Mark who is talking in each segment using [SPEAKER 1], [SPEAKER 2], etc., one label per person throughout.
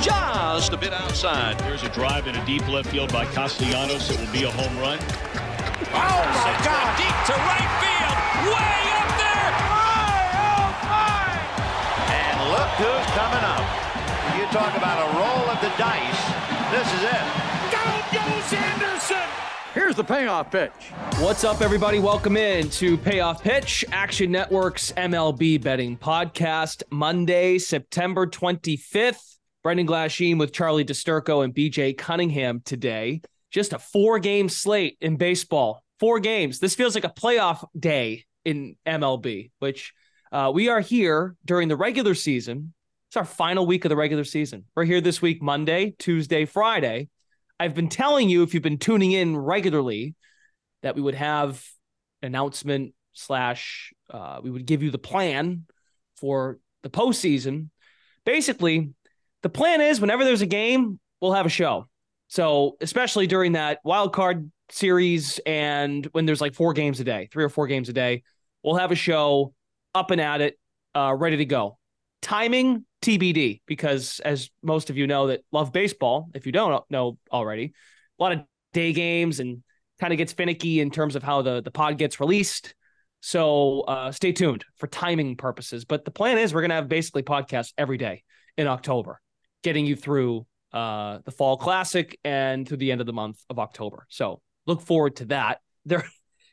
[SPEAKER 1] Just a bit outside.
[SPEAKER 2] Here's a drive in a deep left field by Castellanos. It will be a home run.
[SPEAKER 3] Oh my
[SPEAKER 1] Sends
[SPEAKER 3] God!
[SPEAKER 1] deep to right field. Way up there. My, oh, my.
[SPEAKER 4] And look who's coming up. You talk about a roll of the dice. This is it.
[SPEAKER 3] Down goes Anderson!
[SPEAKER 5] Here's the payoff pitch.
[SPEAKER 6] What's up, everybody? Welcome in to Payoff Pitch, Action Network's MLB betting podcast, Monday, September 25th. Brendan Glasheen with Charlie DiSturco and BJ Cunningham today. Just a four game slate in baseball. Four games. This feels like a playoff day in MLB, which uh, we are here during the regular season. It's our final week of the regular season. We're here this week, Monday, Tuesday, Friday. I've been telling you, if you've been tuning in regularly, that we would have announcement slash uh, we would give you the plan for the postseason. Basically, the plan is whenever there's a game, we'll have a show. So especially during that wild card series and when there's like four games a day, three or four games a day, we'll have a show up and at it, uh, ready to go. Timing TBD because as most of you know that love baseball, if you don't know already, a lot of day games and kind of gets finicky in terms of how the the pod gets released. So uh, stay tuned for timing purposes. But the plan is we're gonna have basically podcasts every day in October, getting you through uh, the fall classic and through the end of the month of October. So look forward to that. There,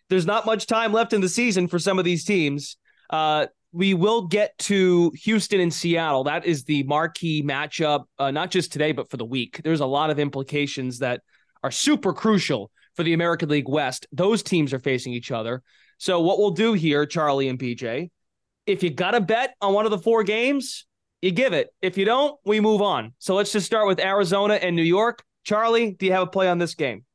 [SPEAKER 6] there's not much time left in the season for some of these teams. Uh, we will get to Houston and Seattle. That is the marquee matchup, uh, not just today, but for the week. There's a lot of implications that are super crucial for the American League West. Those teams are facing each other. So, what we'll do here, Charlie and BJ, if you got a bet on one of the four games, you give it. If you don't, we move on. So, let's just start with Arizona and New York. Charlie, do you have a play on this game?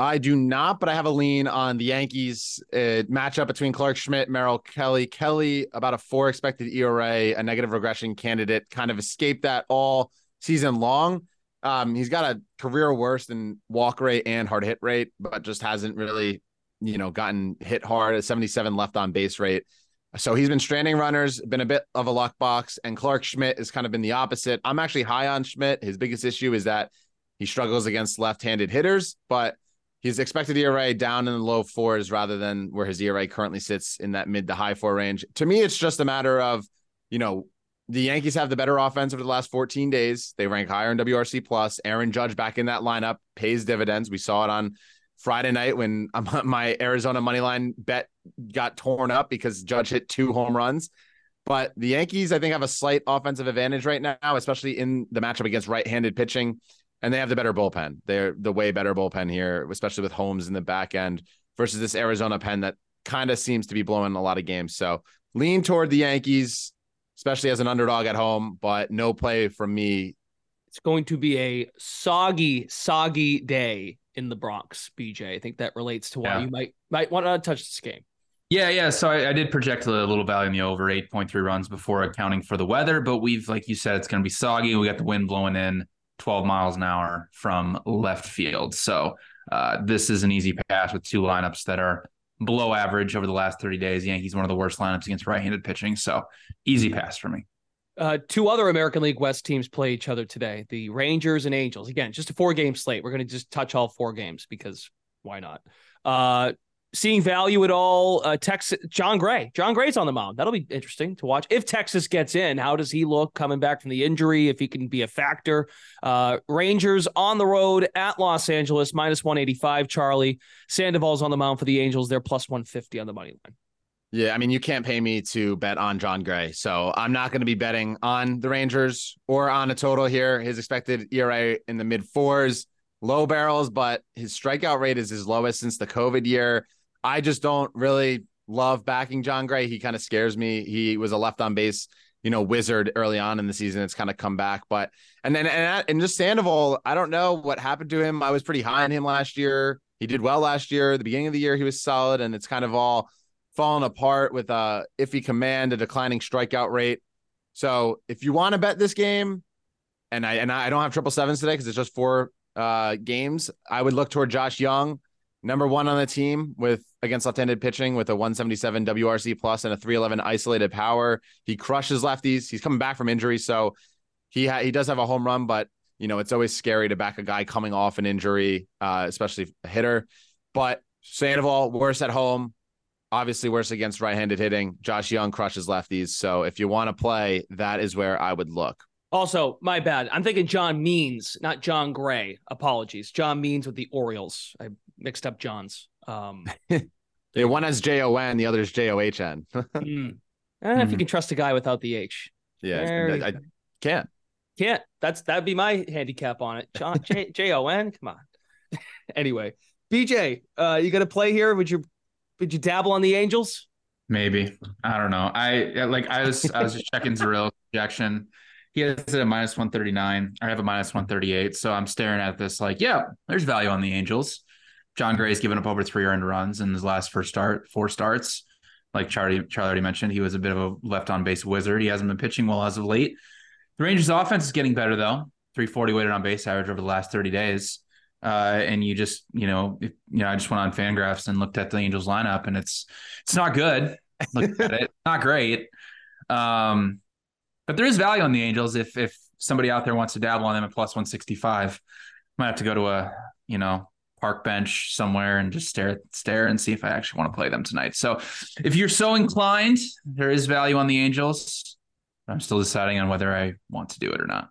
[SPEAKER 5] I do not, but I have a lean on the Yankees uh, matchup between Clarke Schmidt, Merrill Kelly. Kelly, about a four expected ERA, a negative regression candidate, kind of escaped that all season long. Um, he's got a career worse in walk rate and hard hit rate, but just hasn't really, you know, gotten hit hard. A 77 left on base rate. So he's been stranding runners, been a bit of a luck box, and Clarke Schmidt has kind of been the opposite. I'm actually high on Schmidt. His biggest issue is that he struggles against left-handed hitters, but He's expected ERA down in the low fours rather than where his ERA currently sits in that mid to high four range. To me, it's just a matter of, you know, the Yankees have the better offense over the last 14 days. They rank higher in WRC plus. Aaron Judge back in that lineup pays dividends. We saw it on Friday night when my Arizona money line bet got torn up because Judge hit two home runs. But the Yankees, I think, have a slight offensive advantage right now, especially in the matchup against right-handed pitching and they have the better bullpen. They're the way better bullpen here, especially with Holmes in the back end versus this Arizona pen that kind of seems to be blowing a lot of games. So lean toward the Yankees, especially as an underdog at home, but no play from me.
[SPEAKER 6] It's going to be a soggy, soggy day in the Bronx, BJ. I think that relates to why
[SPEAKER 7] Yeah.
[SPEAKER 6] you might might want to touch this game.
[SPEAKER 7] Yeah, yeah. So I, I did project a little value in the over 8.3 runs before accounting for the weather, but we've, like you said, it's going to be soggy. We got the wind blowing in 12 miles an hour from left field. So uh, this is an easy pass with two lineups that are below average over the last 30 days. Yankees one of the worst lineups against right-handed pitching, so easy pass for me.
[SPEAKER 6] Uh, two other American League West teams play each other today: the Rangers and Angels. Again, just a four-game slate. We're going to just touch all four games because why not? Uh, seeing value at all? Uh, Texas, Jon Gray. Jon Gray's on the mound. That'll be interesting to watch. If Texas gets in, how does he look coming back from the injury? If he can be a factor. Uh, Rangers on the road at Los Angeles, minus 185. Charlie Sandoval's on the mound for the Angels. They're plus 150 on the money line.
[SPEAKER 5] Yeah, I mean, you can't pay me to bet on Jon Gray. So I'm not going to be betting on the Rangers or on a total here. His expected ERA in the mid fours, low barrels, but his strikeout rate is his lowest since the COVID year. I just don't really love backing Jon Gray. He kind of scares me. He was a left on base, you know, wizard early on in the season. It's kind of come back, but and then and, and just Sandoval, I don't know what happened to him. I was pretty high on him last year. He did well last year. The beginning of the year, he was solid, and it's kind of all fallen apart with a iffy command, a declining strikeout rate. So if you want to bet this game, and I and I don't have triple sevens today because it's just four uh, games, I would look toward Josh Jung, number one on the team with against left-handed pitching with a 177 WRC plus and a 311 isolated power. He crushes lefties. He's coming back from injury, so he ha- he does have a home run, but you know it's always scary to back a guy coming off an injury, uh, especially a hitter. But Sandoval worse at home, obviously worse against right-handed hitting. Josh Jung crushes lefties, so if you want to play, that is where I would look.
[SPEAKER 6] Also, my bad. I'm thinking John Means, not Jon Gray. Apologies. John Means with the Orioles. I mixed up Johns. Um,
[SPEAKER 5] yeah, one has J O N, the other is J O H N.
[SPEAKER 6] mm. I don't know if you can trust a guy without the H.
[SPEAKER 5] Yeah, I, I, can't.
[SPEAKER 6] Can't. That's that'd be my handicap on it. John J O N. Come on. anyway, BJ, uh, you got to play here? Would you would you dabble on the Angels?
[SPEAKER 7] Maybe. I don't know. I like. I was I was just checking Zerillo projection he has it at minus 139. I have a minus 138. So I'm staring at this like, yeah, there's value on the Angels. Jon Gray's given up over three earned runs in his last first start, four starts. Like Charlie, Charlie already mentioned, he was a bit of a left on base wizard. He hasn't been pitching well as of late. The Rangers offense is getting better though. 340 weighted on base average over the last 30 days. Uh, and you just, you know, if, you know, I just went on Fangraphs and looked at the Angels lineup, and it's it's not good. Look at it, not great. Um, but there is value on the Angels if if somebody out there wants to dabble on them at plus 165. Might have to go to a, you know, park bench somewhere and just stare stare and see if I actually want to play them tonight. So if you're so inclined, there is value on the Angels. I'm still deciding on whether I want to do it or not.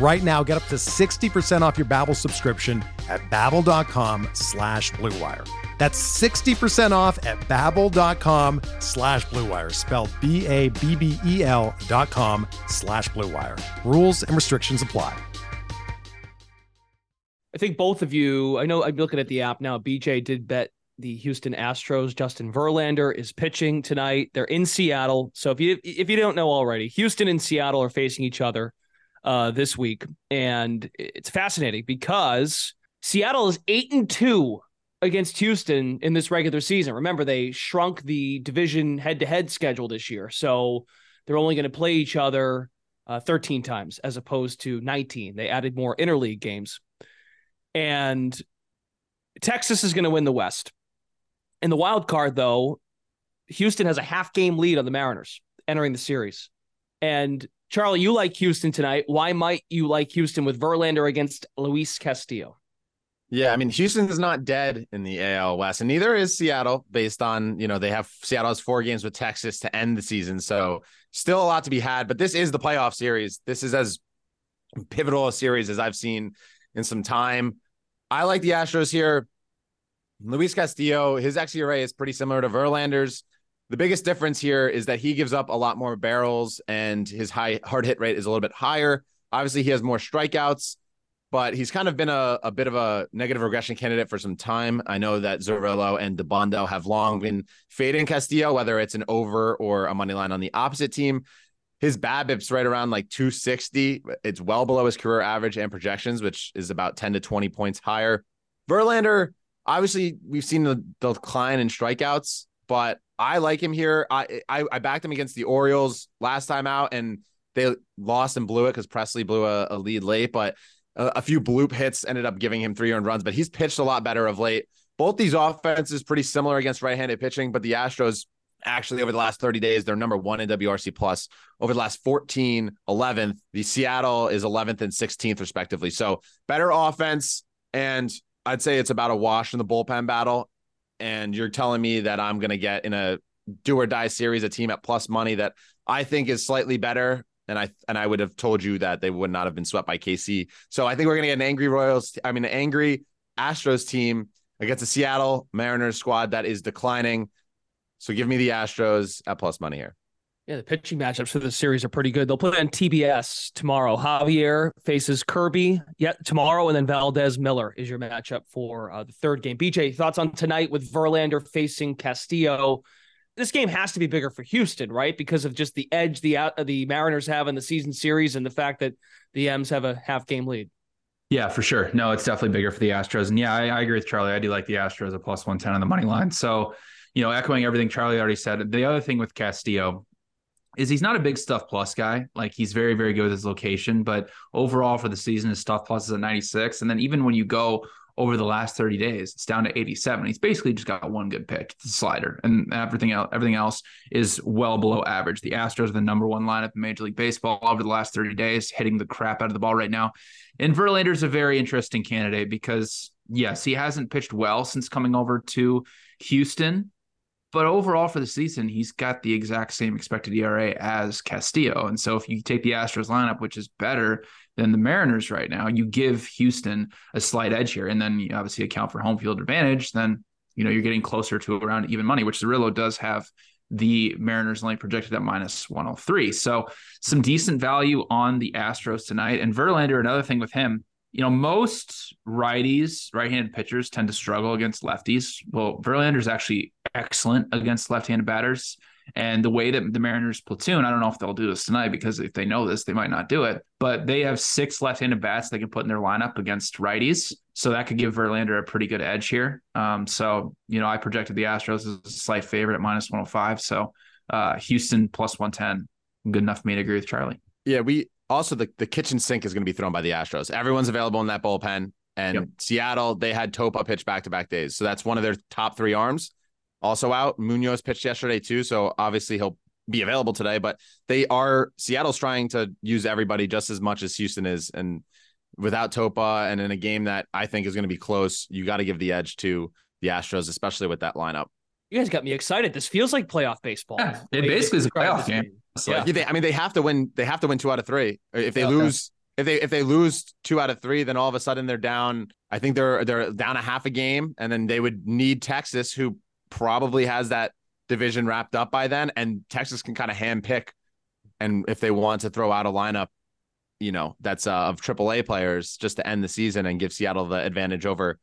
[SPEAKER 8] Right now, get up to 60% off your Babbel subscription at babbel.com slash bluewire. That's 60% off at babbel.com slash bluewire, spelled B-A-B-B-E-L dot com slash bluewire. Rules and restrictions apply.
[SPEAKER 6] I think both of you, I know I'm looking at the app now. BJ did bet the Houston Astros. Justin Verlander is pitching tonight. They're in Seattle. So if you if you don't know already, Houston and Seattle are facing each other uh, this week, and it's fascinating because Seattle is eight and two against Houston in this regular season. Remember, they shrunk the division head to head schedule this year. So they're only going to play each other uh, 13 times as opposed to 19. They added more interleague games. and Texas is going to win the West. In the wild card, though, Houston has a half game lead on the Mariners entering the series. And Charlie, you like Houston tonight. Why might you like Houston with Verlander against Luis Castillo?
[SPEAKER 5] Yeah, I mean Houston is not dead in the AL West, and neither is Seattle. Based on you know they have Seattle has four games with Texas to end the season, so still a lot to be had. But this is the playoff series. This is as pivotal a series as I've seen in some time. I like the Astros here. Luis Castillo, his xERA is pretty similar to Verlander's. The biggest difference here is that he gives up a lot more barrels and his high hard hit rate is a little bit higher. Obviously, he has more strikeouts, but he's kind of been a, a bit of a negative regression candidate for some time. I know that Zerillo and Dabbundo have long been fading Castillo, whether it's an over or a money line on the opposite team. His BABIP's right around like 260. It's well below his career average and projections, which is about 10 to 20 points higher. Verlander, obviously, we've seen the, the decline in strikeouts, but I like him here. I, I, I backed him against the Orioles last time out, and they lost and blew it because Pressly blew a, a, lead late. But a, a, few bloop hits ended up giving him three earned runs. But he's pitched a lot better of late. Both these offenses pretty similar against right-handed pitching, but the Astros actually over the last 30 days they're number one in WRC plus. Over the last 14, 11th, the Seattle is 11th and 16th respectively. So better offense, and I'd say it's about a wash in the bullpen battle and you're telling me that I'm going to get in a do or die series a team at plus money that I think is slightly better. And I and I would have told you that they would not have been swept by KC. So I think we're going to get an angry Royals. I mean, an angry Astros team against a Seattle Mariners squad that is declining. So give me the Astros at plus money here.
[SPEAKER 6] Yeah, the pitching matchups for the series are pretty good. They'll play on TBS tomorrow. Javier faces Kirby yet tomorrow, and then Valdez Miller is your matchup for uh, the third game. BJ, thoughts on tonight with Verlander facing Castillo? This game has to be bigger for Houston, right? Because of just the edge the uh, the Mariners have in the season series, and the fact that the M's have a half game lead.
[SPEAKER 7] Yeah, for sure. No, it's definitely bigger for the Astros, and yeah, I, I agree with Charlie. I do like the Astros at plus one ten on the money line. So, you know, echoing everything Charlie already said. The other thing with Castillo is he's not a big stuff plus guy. Like he's very, very good with his location, but overall for the season, his stuff plus is a 96. And then even when you go over the last 30 days, it's down to 87. He's basically just got one good pitch, the slider, and everything else, everything else is well below average. The Astros are the number one lineup in Major League Baseball over the last 30 days, hitting the crap out of the ball right now. And Verlander is a very interesting candidate because yes, he hasn't pitched well since coming over to Houston, but overall for the season, he's got the exact same expected ERA as Castillo. And so if you take the Astros lineup, which is better than the Mariners right now, you give Houston a slight edge here. And then you obviously account for home field advantage, then you know you're getting closer to around even money, which Zerillo does have the Mariners only projected at minus 103. So some decent value on the Astros tonight. And Verlander, another thing with him, you know, most righties, right-handed pitchers tend to struggle against lefties. Well, Verlander is actually excellent against left-handed batters. And the way that the Mariners platoon, I don't know if they'll do this tonight because if they know this, they might not do it. But they have six left-handed bats they can put in their lineup against righties, so that could give Verlander a pretty good edge here. Um, so you know, I projected the Astros as a slight favorite at minus one hundred oh five. So uh, Houston plus one ten, good enough for me to agree with Charlie.
[SPEAKER 5] Yeah, we also the, the kitchen sink is going to be thrown by the Astros. Everyone's available in that bullpen. And yep. Seattle, they had Topa pitch back to back days. So that's one of their top three arms. Also out. Munoz pitched yesterday too. So obviously he'll be available today. But they are Seattle's trying to use everybody just as much as Houston is. And without Topa and in a game that I think is going to be close, you got to give the edge to the Astros, especially with that lineup.
[SPEAKER 6] You guys got me excited. This feels like playoff baseball.
[SPEAKER 7] Yeah, it basically is a playoff game. game.
[SPEAKER 5] Yeah. yeah they, I mean, they have to win. They have to win two out of three. If they lose, if they if they lose two out of three, then all of a sudden they're down. I think they're they're down a half a game, and then they would need Texas, who probably has that division wrapped up by then, and Texas can kind of hand pick, and if they want to throw out a lineup, you know, that's uh, of AAA players just to end the season and give Seattle the advantage over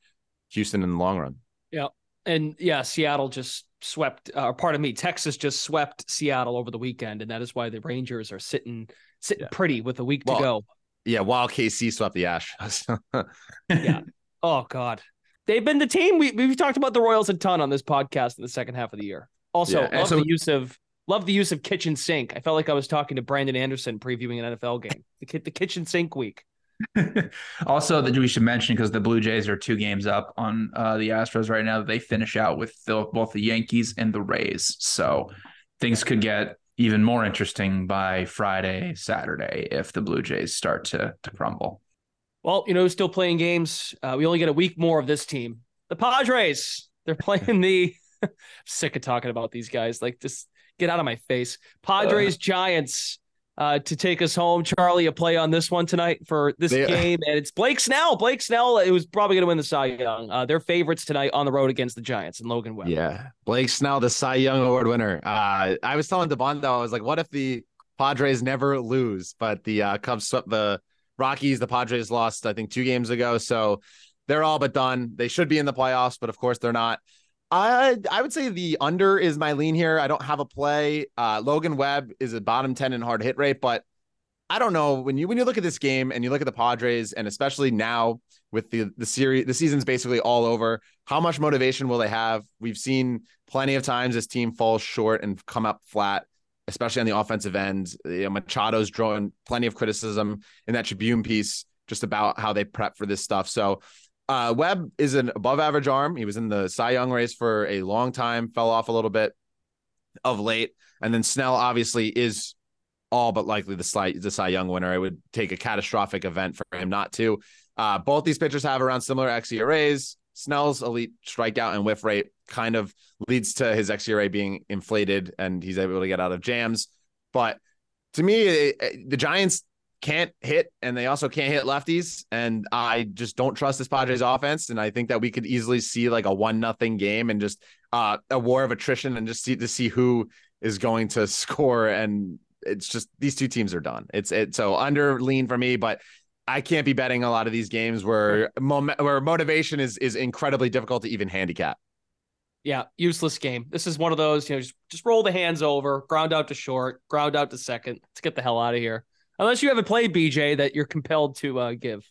[SPEAKER 5] Houston in the long run.
[SPEAKER 6] Yeah, and yeah, Seattle just swept, or uh, pardon me, Texas just swept Seattle over the weekend, and that is why the Rangers are sitting sitting yeah. pretty with a week well, to go.
[SPEAKER 5] Yeah, while KC swept the Astros.
[SPEAKER 6] yeah. Oh God, they've been the team. We we've talked about the Royals a ton on this podcast in the second half of the year. Also, yeah. love so, the use of love the use of kitchen sink. I felt like I was talking to Brandon Anderson previewing an NFL game. The the kitchen sink week.
[SPEAKER 7] also, that we should mention because the Blue Jays are two games up on uh, the Astros right now. They finish out with the, both the Yankees and the Rays, so things could get even more interesting by Friday, Saturday if the Blue Jays start to to crumble.
[SPEAKER 6] Well, you know, still playing games. Uh, we only get a week more of this team. The Padres. They're playing the. sick of talking about these guys. Like, just get out of my face. Padres uh, Giants uh, to take us home. Charlie, a play on this one tonight for this they, game, and it's Blake Snell. Blake Snell, it was probably going to win the Cy Young. Uh, they're favorites tonight on the road against the Giants and Logan Webb.
[SPEAKER 5] Yeah, Blake Snell, the Cy Young Award winner. Uh, I was telling Devon though, I was like, what if the Padres never lose, but the uh, Cubs swept the Rockies. The Padres lost, I think, two games ago, so they're all but done. They should be in the playoffs, but of course they're not. I I would say the under is my lean here. I don't have a play. Uh, Logan Webb is a bottom ten in hard hit rate, but I don't know when you when you look at this game and you look at the Padres, and especially now with the the series, the season's basically all over. How much motivation will they have? We've seen plenty of times this team fall short and come up flat, especially on the offensive end. You know, Machado's drawing plenty of criticism in that Tribune piece just about how they prep for this stuff. So uh, Webb is an above average arm. He was in the Cy Young race for a long time, fell off a little bit of late. And then Snell obviously is all but likely the slight the Cy Young winner. It would take a catastrophic event for him not to. Uh, both these pitchers have around similar xERAs. Snell's elite strikeout and whiff rate kind of leads to his xERA being inflated, and he's able to get out of jams. But to me, it, the Giants can't hit and they also can't hit lefties. And I just don't trust this Padres offense. And I think that we could easily see like a one nothing game and just uh, a war of attrition and just see to see who is going to score. And it's just these two teams are done. It's it so under lean for me, but I can't be betting a lot of these games where mom- where motivation is is incredibly difficult to even handicap.
[SPEAKER 6] Yeah, useless game. This is one of those, you know, just, just roll the hands over, ground out to short, ground out to second. Let's get the hell out of here unless you have a play, BJ, that you're compelled to uh, give.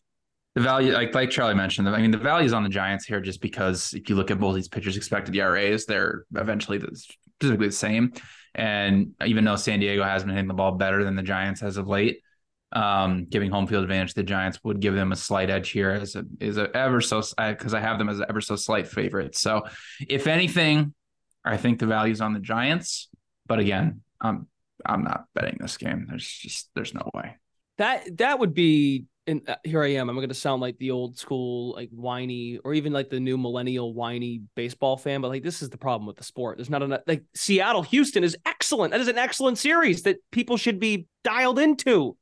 [SPEAKER 7] The value, like like Charlie mentioned, I mean, the value is on the Giants here just because if you look at both these pitchers' expected ERAs, they're eventually physically the same. And even though San Diego has been hitting the ball better than the Giants as of late, um, giving home field advantage to the Giants would give them a slight edge here as a is a ever so because I have them as ever so slight favorite. So if anything, I think the value is on the Giants. But again, um, I'm not betting this game. There's just there's no way.
[SPEAKER 6] That that would be and uh, here I am. I'm going to sound like the old school, like whiny, or even like the new millennial whiny baseball fan. But like, this is the problem with the sport. There's not enough. Like Seattle, Houston is excellent. That is an excellent series that people should be dialed into.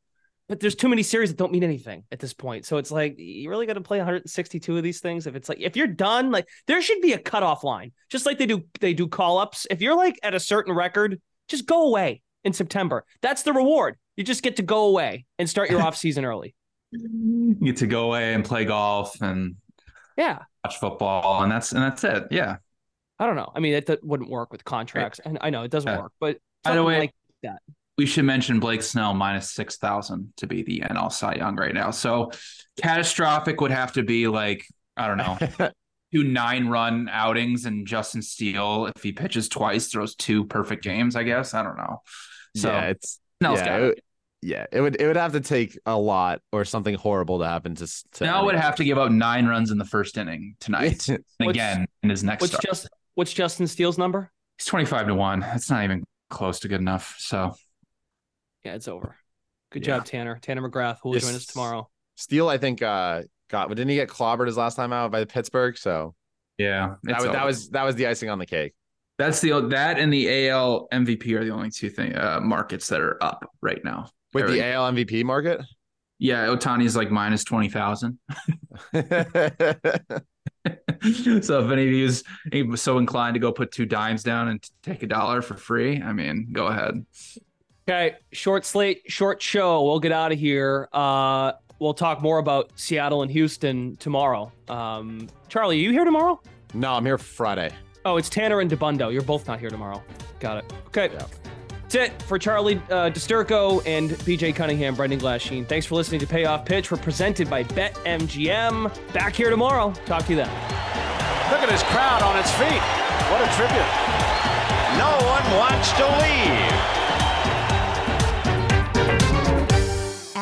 [SPEAKER 6] But there's too many series that don't mean anything at this point. So it's like you really got to play 162 of these things. If it's like if you're done, like there should be a cutoff line, just like they do they do call ups. If you're like at a certain record, just go away in September. That's the reward. You just get to go away and start your off season early.
[SPEAKER 7] You get to go away and play golf and
[SPEAKER 6] yeah,
[SPEAKER 7] watch football, and that's and that's it. Yeah.
[SPEAKER 6] I don't know. I mean, it, that wouldn't work with contracts, and I know it doesn't work. But
[SPEAKER 7] by the way, like that. We should mention Blake Snell minus six thousand to be the NL Cy Young right now. So catastrophic would have to be like I don't know. two nine run outings and Justin Steele, if he pitches twice, throws two perfect games, I guess. I don't know. So
[SPEAKER 5] yeah, it's yeah, it, yeah, it would it would have to take a lot or something horrible to happen to. to
[SPEAKER 7] now would have to give up nine runs in the first inning tonight. again in his next.
[SPEAKER 6] What's
[SPEAKER 7] start.
[SPEAKER 6] just what's Justin Steele's number?
[SPEAKER 7] He's twenty five to one. That's not even close to good enough. So
[SPEAKER 6] yeah, it's over. Good yeah. job, Tanner. Tanner McGrath who will yes. join us tomorrow.
[SPEAKER 5] Steele, I think, uh got didn't he get clobbered his last time out by the Pittsburgh? So
[SPEAKER 7] yeah,
[SPEAKER 5] that was, that was that was the icing on the cake.
[SPEAKER 7] That's the that and the AL MVP are the only two thing uh, markets that are up right now.
[SPEAKER 5] With the AL MVP market?
[SPEAKER 7] Yeah, Ohtani's like minus twenty thousand. so if any of you is so inclined to go put two dimes down and take a dollar for free, I mean, go ahead.
[SPEAKER 6] Okay, short slate, short show. We'll get out of here. Uh, we'll talk more about Seattle and Houston tomorrow. Um, Charlie, are you here tomorrow?
[SPEAKER 5] No, I'm here Friday.
[SPEAKER 6] Oh, it's Tanner and Dabbundo. You're both not here tomorrow. Got it. Okay. Yeah. That's it for Charlie uh, DiSturco and BJ Cunningham, Brendan Glasheen. Thanks for listening to Payoff Pitch. We're presented by BetMGM. Back here tomorrow. Talk to you then.
[SPEAKER 4] Look at this crowd on its feet. What a tribute. No one wants to leave.